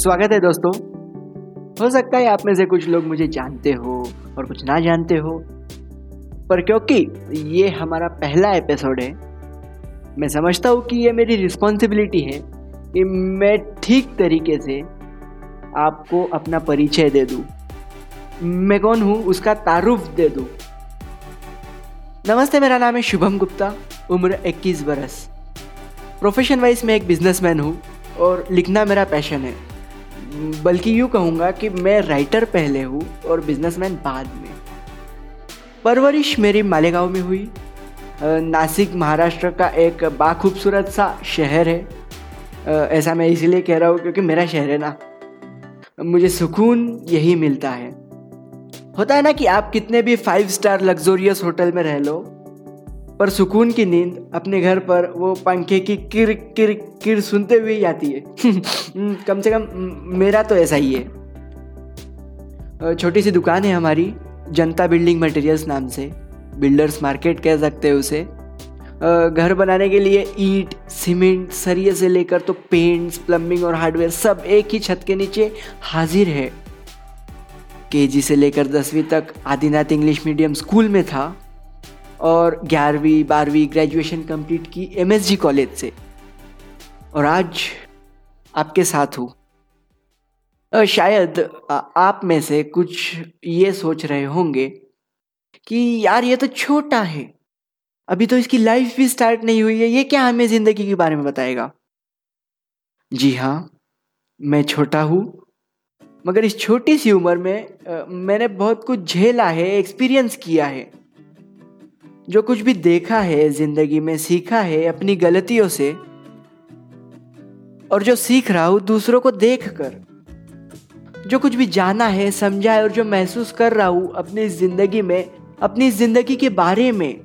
स्वागत है दोस्तों। हो सकता है आप में से कुछ लोग मुझे जानते हो और कुछ ना जानते हो। पर क्योंकि ये हमारा पहला एपिसोड है, मैं समझता हूँ कि ये मेरी रिस्पॉन्सिबिलिटी है कि मैं ठीक तरीके से आपको अपना परिचय दे दूँ। मैं कौन हूँ, उसका तारुफ दे दूँ। नमस्ते, मेरा नाम है शुभम गुप्ता, उम्र 21 बरस। प्रोफेशन वाइज मैं एक बिजनेसमैन हूँ और लिखना मेरा पैशन है। बल्कि यूँ कहूँगा कि मैं राइटर पहले हूँ और बिजनेसमैन बाद में। परवरिश मेरी मालेगांव में हुई। नासिक, महाराष्ट्र का एक बाखूबसूरत सा शहर है। ऐसा मैं इसीलिए कह रहा हूँ क्योंकि मेरा शहर है ना। मुझे सुकून यही मिलता है। होता है ना कि आप कितने भी फाइव स्टार लग्जोरियस होटल में रह लो पर सुकून की नींद अपने घर पर वो पंखे की किर किर किर सुनते हुए ही आती है। कम से कम मेरा तो ऐसा ही है। छोटी सी दुकान है हमारी, जनता बिल्डिंग मटेरियल्स नाम से। बिल्डर्स मार्केट कह सकते हैं उसे। घर बनाने के लिए ईट, सीमेंट, सरिये से लेकर तो पेंट्स, प्लम्बिंग और हार्डवेयर सब एक ही छत के नीचे हाजिर है। केजी से लेकर दसवीं तक आदिनाथ इंग्लिश मीडियम स्कूल में था। और ग्यारहवीं, बारहवीं ग्रेजुएशन कंप्लीट की एमएसजी कॉलेज से। और आज आपके साथ हूँ। शायद आप में से कुछ ये सोच रहे होंगे कि यार ये तो छोटा है। अभी तो इसकी लाइफ भी स्टार्ट नहीं हुई है। ये क्या हमें ज़िंदगी के बारे में बताएगा? जी हाँ मैं छोटा हूँ। मगर इस छोटी सी उम्र में मैंने बहुत कुछ झेला है एक्सपीरियंस किया है। जो कुछ भी देखा है, ज़िंदगी में सीखा है, अपनी गलतियों से, और जो सीख रहा हूँ, दूसरों को देख कर जो कुछ भी जाना है, समझा है, और जो महसूस कर रहा हूँ, अपनी ज़िंदगी में, अपनी ज़िंदगी के बारे में,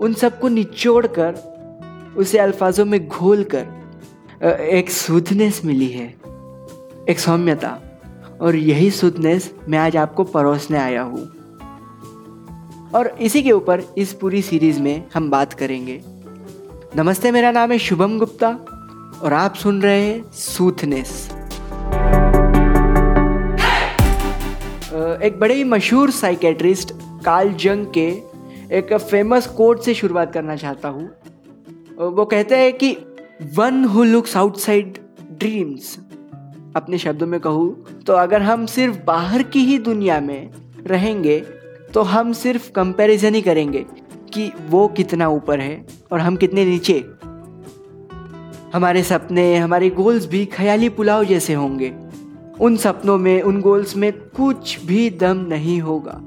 उन सबको निचोड़ कर उसे अल्फाजों में घोल कर एक सुधनेस मिली है, एक सौम्यता, और यही सुधनेस मैं आज आपको परोसने आया हूँ। और इसी के ऊपर इस पूरी सीरीज़ में हम बात करेंगे। नमस्ते, मेरा नाम है शुभम गुप्ता और आप सुन रहे हैं सूथनेस एक बड़े ही मशहूर साइकेट्रिस्ट काल जंग के एक फ़ेमस कोट से शुरुआत करना चाहता हूँ। वो कहते हैं कि one who looks outside dreams अपने शब्दों में कहूँ तो अगर हम सिर्फ़ बाहर की ही दुनिया में रहेंगे तो हम सिर्फ़ कंपैरिजन ही करेंगे कि वो कितना ऊपर है और हम कितने नीचे। हमारे सपने, हमारे गोल्स भी ख्याली पुलाव जैसे होंगे। उन सपनों में, उन गोल्स में कुछ भी दम नहीं होगा,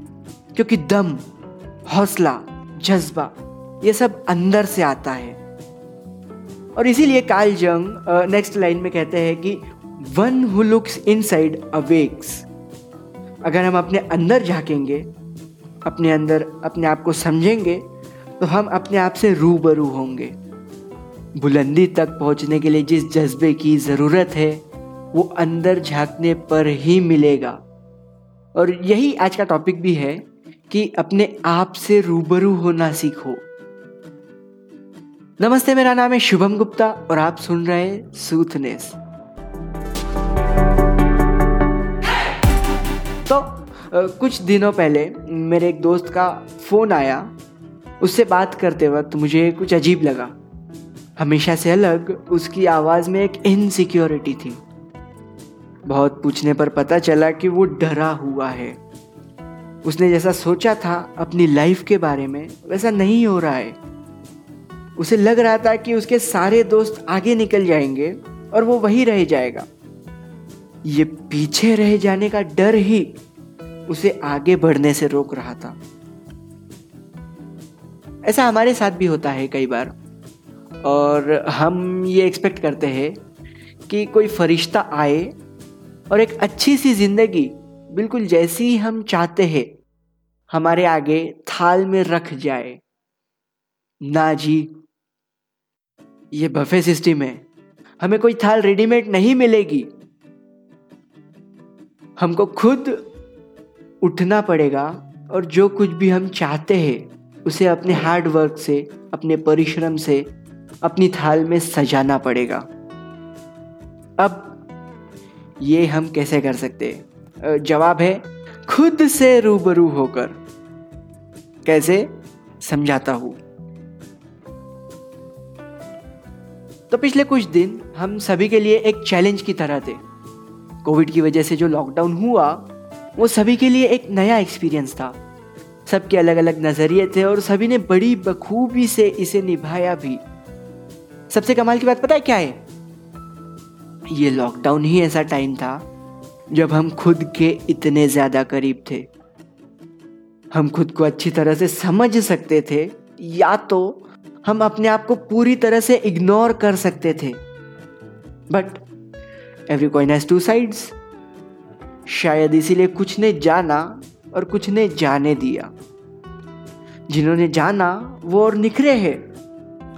क्योंकि दम, हौसला, जज्बा, ये सब अंदर से आता है। और इसीलिए काल जंग नेक्स्ट लाइन में कहते हैं कि one who looks inside awakes अगर हम अपने अंदर झाकेंगे अपने अंदर अपने आप को समझेंगे तो हम अपने आप से रूबरू होंगे। बुलंदी तक पहुँचने के लिए जिस जज्बे की ज़रूरत है, वो अंदर झांकने पर ही मिलेगा। और यही आज का टॉपिक भी है कि अपने आप से रूबरू होना सीखो। नमस्ते, मेरा नाम है शुभम गुप्ता और आप सुन रहे हैं सूथनेस तो कुछ दिनों पहले मेरे एक दोस्त का फ़ोन आया। उससे बात करते वक्त मुझे कुछ अजीब लगा। हमेशा से अलग, उसकी आवाज़ में एक इनसिक्योरिटी थी। बहुत पूछने पर पता चला कि वो डरा हुआ है। उसने जैसा सोचा था अपनी लाइफ के बारे में, वैसा नहीं हो रहा है। उसे लग रहा था कि उसके सारे दोस्त आगे निकल जाएँगे और वो वही रह जाएगा। ये पीछे रह जाने का डर ही उसे आगे बढ़ने से रोक रहा था। ऐसा हमारे साथ भी होता है कई बार। और हम ये एक्सपेक्ट करते हैं कि कोई फरिश्ता आए और एक अच्छी सी ज़िंदगी बिल्कुल जैसी हम चाहते हैं, हमारे आगे थाल में रख जाए। ना जी, ये बफे सिस्टम है। हमें कोई थाल रेडीमेड नहीं मिलेगी। हमको खुद उठना पड़ेगा और जो कुछ भी हम चाहते हैं, उसे अपने हार्ड वर्क से, अपने परिश्रम से, अपनी थाल में सजाना पड़ेगा। अब ये हम कैसे कर सकते जवाब है, खुद से रूबरू होकर। कैसे? समझाता हूँ। तो पिछले कुछ दिन हम सभी के लिए एक चैलेंज की तरह थे। कोविड की वजह से जो लॉकडाउन हुआ वो सभी के लिए एक नया एक्सपीरियंस था। सबके अलग अलग नज़रिए थे और सभी ने बड़ी बखूबी से इसे निभाया भी। सबसे कमाल की बात पता है क्या है? ये लॉकडाउन ही ऐसा टाइम था, जब हम खुद के इतने ज़्यादा करीब थे। हम खुद को अच्छी तरह से समझ सकते थे, या तो हम अपने आप को पूरी तरह से इग्नोर कर सकते थे। But every coin has two sides शायद इसीलिए कुछ ने जाना और कुछ ने जाने दिया। जिन्होंने जाना, वो और निखरे हैं।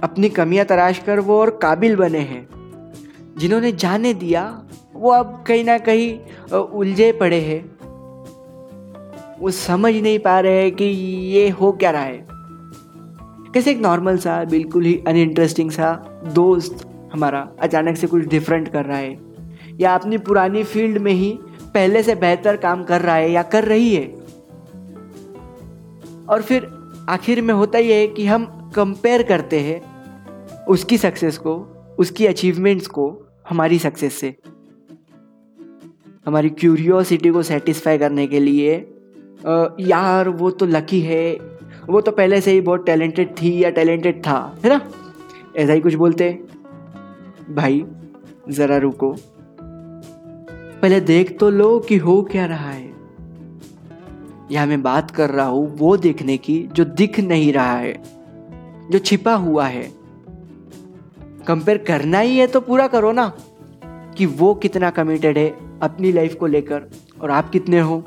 अपनी कमियाँ तराश कर वो और काबिल बने हैं। जिन्होंने जाने दिया, वो अब कहीं ना कहीं उलझे पड़े हैं। वो समझ नहीं पा रहे हैं कि ये हो क्या रहा है। कैसे एक नॉर्मल सा, बिल्कुल ही अनइंटरेस्टिंग सा दोस्त हमारा अचानक से कुछ डिफरेंट कर रहा है। या अपनी पुरानी फ़ील्ड में ही पहले से बेहतर काम कर रहा है या कर रही है। और फिर आखिर में होता यह है कि हम कंपेयर करते हैं उसकी सक्सेस को, उसकी अचीवमेंट्स को, हमारी सक्सेस से। हमारी क्यूरियोसिटी को सेटिस्फाई करने के लिए यार, वो तो लकी है। वो तो पहले से ही बहुत टैलेंटेड थी या टैलेंटेड था, है ना? ऐसा ही कुछ बोलते भाई, ज़रा रुको। पहले देख तो लो कि हो क्या रहा है। यहाँ मैं बात कर रहा हूँ वो देखने की जो दिख नहीं रहा है, जो छिपा हुआ है। कंपेयर करना ही है तो पूरा करो ना कि वो कितना कमिटेड है अपनी लाइफ को लेकर और आप कितने हो।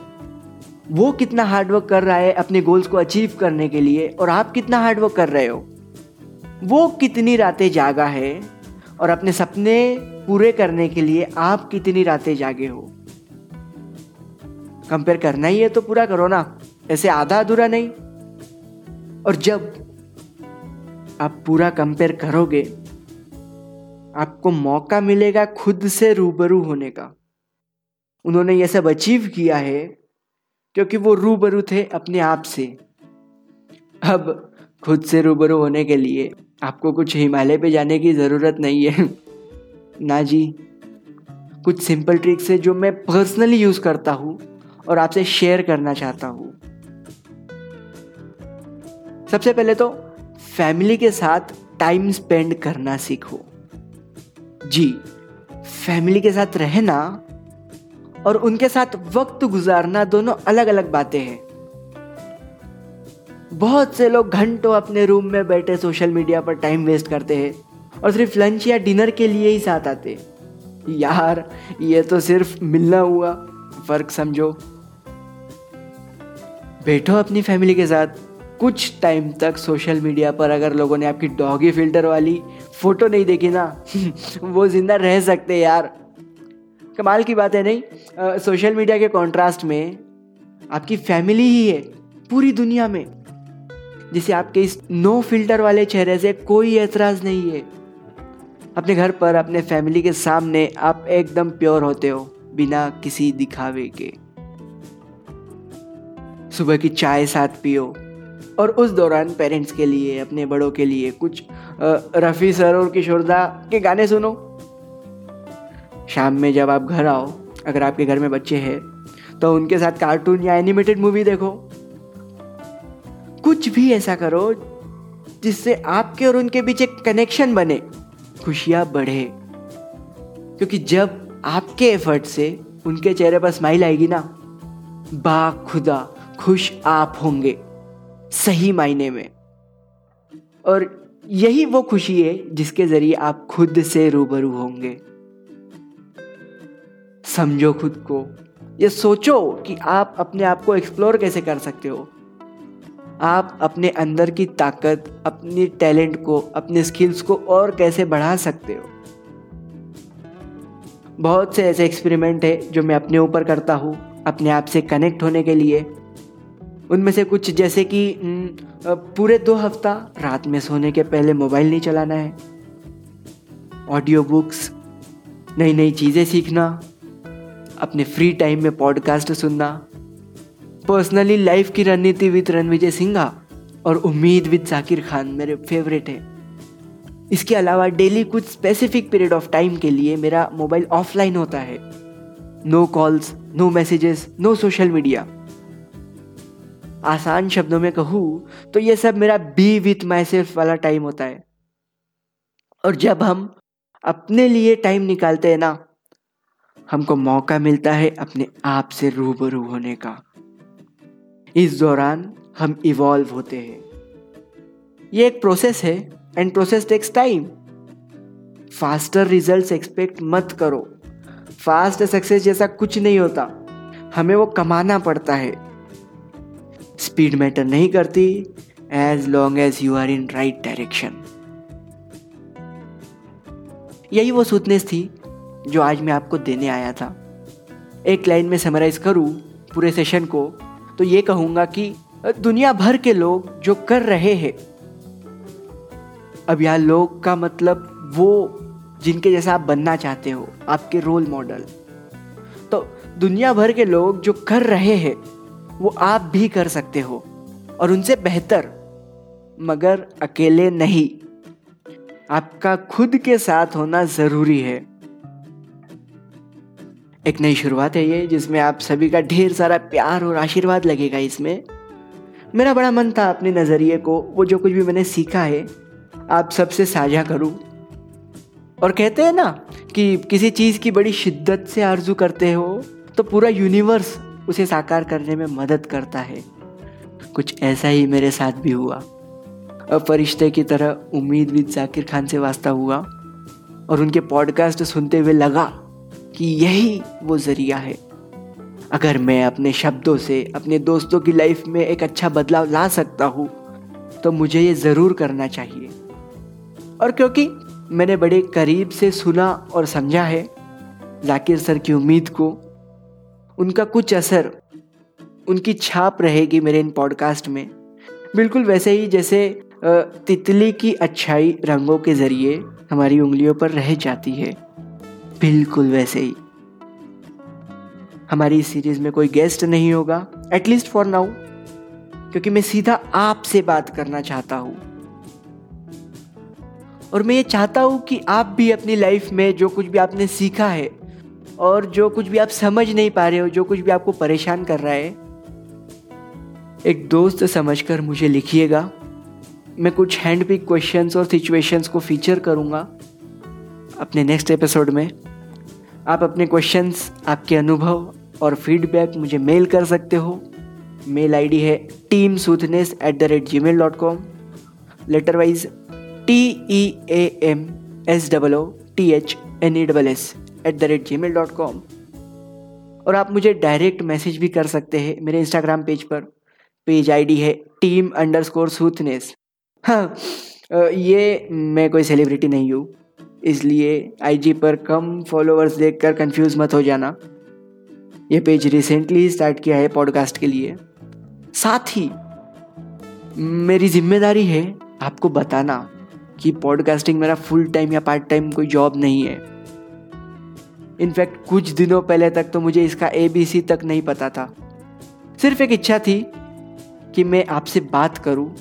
वो कितना हार्डवर्क कर रहा है अपने गोल्स को अचीव करने के लिए और आप कितना हार्डवर्क कर रहे हो। वो कितनी रातें जागा है और अपने सपने पूरे करने के लिए आप कितनी रातें जागे हो। कंपेयर करना ही है तो पूरा करो ना। ऐसे आधा अधूरा नहीं। और जब आप पूरा कंपेयर करोगे, आपको मौका मिलेगा खुद से रूबरू होने का। उन्होंने यह सब अचीव किया है क्योंकि वो रूबरू थे अपने आप से। अब खुद से रूबरू होने के लिए आपको कुछ हिमालय पे जाने की ज़रूरत नहीं है। ना जी, कुछ सिंपल ट्रिक्स है जो मैं पर्सनली यूज़ करता हूँ और आपसे शेयर करना चाहता हूँ। सबसे पहले तो फैमिली के साथ टाइम स्पेंड करना सीखो। जी फैमिली के साथ रहना और उनके साथ वक्त गुजारना दोनों अलग अलग बातें हैं। बहुत से लोग घंटों अपने रूम में बैठे सोशल मीडिया पर टाइम वेस्ट करते हैं और सिर्फ़ लंच या डिनर के लिए ही साथ आते यार, ये तो सिर्फ़ मिलना हुआ। फ़र्क समझो। बैठो अपनी फैमिली के साथ। कुछ टाइम तक सोशल मीडिया पर अगर लोगों ने आपकी डॉगी फ़िल्टर वाली फ़ोटो नहीं देखी ना, वो ज़िंदा रह सकते यार। कमाल की बात है, नहीं? सोशल मीडिया के कॉन्ट्रास्ट में आपकी फैमिली ही है, पूरी दुनिया में। जिसे आपके इस नो फ़िल्टर वाले चेहरे से कोई एतराज़ नहीं है। अपने घर पर, अपने फैमिली के सामने आप एकदम प्योर होते हो, बिना किसी दिखावे के। सुबह की चाय साथ पियो और उस दौरान पेरेंट्स के लिए, अपने बड़ों के लिए कुछ रफ़ी सर और किशोरदा के गाने सुनो। शाम में जब आप घर आओ, अगर आपके घर में बच्चे हैं तो उनके साथ कार्टून या एनिमेटेड मूवी देखो। कुछ भी ऐसा करो जिससे आपके और उनके बीच एक कनेक्शन बने, खुशियाँ बढ़े। क्योंकि जब आपके एफर्ट से उनके चेहरे पर स्माइल आएगी ना बा खुदा खुश आप होंगे सही मायने में। और यही वो खुशी है जिसके ज़रिए आप खुद से रूबरू होंगे। समझो खुद को, ये सोचो कि आप अपने आप को एक्सप्लोर कैसे कर सकते हो। आप अपने अंदर की ताकत, अपनी टैलेंट को, अपने स्किल्स को और कैसे बढ़ा सकते हो? बहुत से ऐसे एक्सपेरिमेंट है जो मैं अपने ऊपर करता हूँ, अपने आप से कनेक्ट होने के लिए। उनमें से कुछ जैसे कि पूरे दो हफ़्ता रात में सोने के पहले मोबाइल नहीं चलाना है। ऑडियो बुक्स नई नई चीज़ें सीखना, अपने फ्री टाइम में पॉडकास्ट सुनना पर्सनली लाइफ की रणनीति विद रणविजय सिंघा और उम्मीद विद जाकिर खान मेरे फेवरेट है। इसके अलावा डेली कुछ स्पेसिफिक पीरियड ऑफ़ टाइम के लिए मेरा मोबाइल ऑफलाइन होता है। No calls no messages no social media आसान शब्दों में कहूँ तो ये सब मेरा बी विथ माई सेल्फ वाला टाइम होता है। और जब हम अपने लिए टाइम निकालते हैं ना, हमको मौका मिलता है अपने आप से रूबरू होने का। इस दौरान हम इवॉल्व होते हैं। ये एक प्रोसेस है and process takes time faster results expect मत करो। फास्ट सक्सेस जैसा कुछ नहीं होता। हमें वो कमाना पड़ता है। स्पीड मैटर नहीं करती as long as you are in right direction यही वो सूतनेस थी जो आज मैं आपको देने आया था। एक लाइन में समराइज करूँ पूरे सेशन को। तो ये कहूँगा कि दुनिया भर के लोग जो कर रहे हैं, अब यहाँ लोग का मतलब वो जिनके जैसा आप बनना चाहते हो, आपके रोल मॉडल तो दुनिया भर के लोग जो कर रहे हैं, वो आप भी कर सकते हो, और उनसे बेहतर, मगर अकेले नहीं। आपका खुद के साथ होना ज़रूरी है। एक नई शुरुआत है ये, जिसमें आप सभी का ढेर सारा प्यार और आशीर्वाद लगेगा इसमें। मेरा बड़ा मन था अपने नज़रिए को, वो जो कुछ भी मैंने सीखा है, आप सबसे साझा करूँ। और कहते हैं ना कि किसी चीज़ की बड़ी शिद्दत से आरज़ू करते हो तो पूरा यूनिवर्स उसे साकार करने में मदद करता है। कुछ ऐसा ही मेरे साथ भी हुआ। अब फरिश्ते की तरह उम्मीद विद जाकिर खान से वास्ता हुआ, और उनके पॉडकास्ट सुनते हुए लगा कि यही वो ज़रिया है। अगर मैं अपने शब्दों से, अपने दोस्तों की लाइफ में एक अच्छा बदलाव ला सकता हूँ तो मुझे ये ज़रूर करना चाहिए। और क्योंकि मैंने बड़े करीब से सुना और समझा है, जाकिर सर की उम्मीद को, उनका कुछ असर, उनकी छाप रहेगी मेरे इन पॉडकास्ट में। बिल्कुल वैसे ही जैसे तितली की अच्छाई रंगों के ज़रिए हमारी उंगलियों पर रह जाती है। बिल्कुल वैसे ही। हमारी इस सीरीज़ में कोई गेस्ट नहीं होगा एटलीस्ट फॉर नाउ क्योंकि मैं सीधा आपसे बात करना चाहता हूँ। और मैं ये चाहता हूँ कि आप भी अपनी लाइफ में जो कुछ भी आपने सीखा है, और जो कुछ भी आप समझ नहीं पा रहे हो, जो कुछ भी आपको परेशान कर रहा है, एक दोस्त समझकर मुझे लिखिएगा। मैं कुछ हैंड पिक क्वेश्चंस और सिचुएशंस को फीचर करूँगा। अपने नेक्स्ट एपिसोड में। आप अपने क्वेश्चंस आपके अनुभव और फीडबैक मुझे मेल कर सकते हो। मेल आईडी है team soothness at the rate Gmail dot com letter wise T E A M S double O T H N E double S at the rate Gmail dot com और आप मुझे direct message भी कर सकते हैं मेरे Instagram page पर। Page ID है टीम अंडर स्कोर सूथनेस हाँ ये मैं कोई सेलिब्रिटी नहीं हूँ। इसलिए आईजी पर कम फॉलोअर्स देखकर कंफ्यूज मत हो जाना। ये पेज रिसेंटली स्टार्ट किया है पॉडकास्ट के लिए। साथ ही, मेरी ज़िम्मेदारी है आपको बताना कि पॉडकास्टिंग मेरा फुल टाइम या पार्ट टाइम कोई जॉब नहीं है। इनफैक्ट कुछ दिनों पहले तक तो मुझे इसका ए बी सी तक नहीं पता था। सिर्फ़ एक इच्छा थी कि मैं आपसे बात करूँ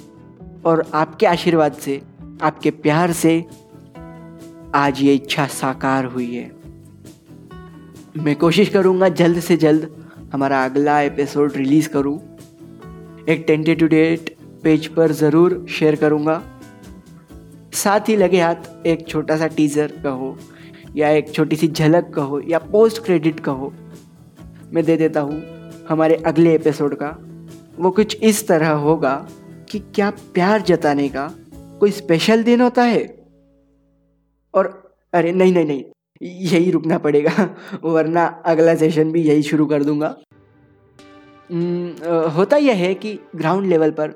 और आपके आशीर्वाद से, आपके प्यार से आज ये इच्छा साकार हुई है। मैं कोशिश करूँगा जल्द से जल्द हमारा अगला एपिसोड रिलीज़ करूँ। एक टेंटेटिव डेट पेज पर ज़रूर शेयर करूँगा। साथ ही लगे हाथ एक छोटा सा टीज़र कहो, या एक छोटी सी झलक कहो, या पोस्ट क्रेडिट कहो। मैं दे देता हूँ हमारे अगले एपिसोड का। वो कुछ इस तरह होगा कि क्या प्यार जताने का कोई स्पेशल दिन होता है? और अरे नहीं नहीं नहीं, यही रुकना पड़ेगा, वरना अगला सेशन भी यही शुरू कर दूँगा। होता यह है कि ग्राउंड लेवल पर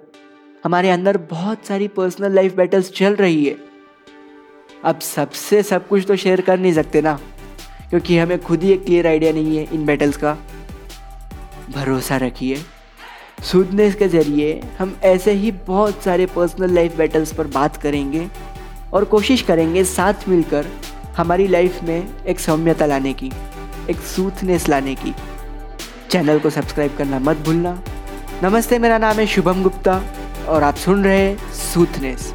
हमारे अंदर बहुत सारी पर्सनल लाइफ बैटल्स चल रही है। अब सबसे सब कुछ तो शेयर कर नहीं सकते ना, क्योंकि हमें खुद ही एक क्लियर आइडिया नहीं है इन बैटल्स का। भरोसा रखिए सूदनेस के ज़रिए हम ऐसे ही बहुत सारे पर्सनल लाइफ बैटल्स पर बात करेंगे। और कोशिश करेंगे साथ मिलकर हमारी लाइफ में एक सौम्यता लाने की, एक सूथनेस लाने की। चैनल को सब्सक्राइब करना मत भूलना। नमस्ते, मेरा नाम है शुभम गुप्ता और आप सुन रहे हैं सूथनेस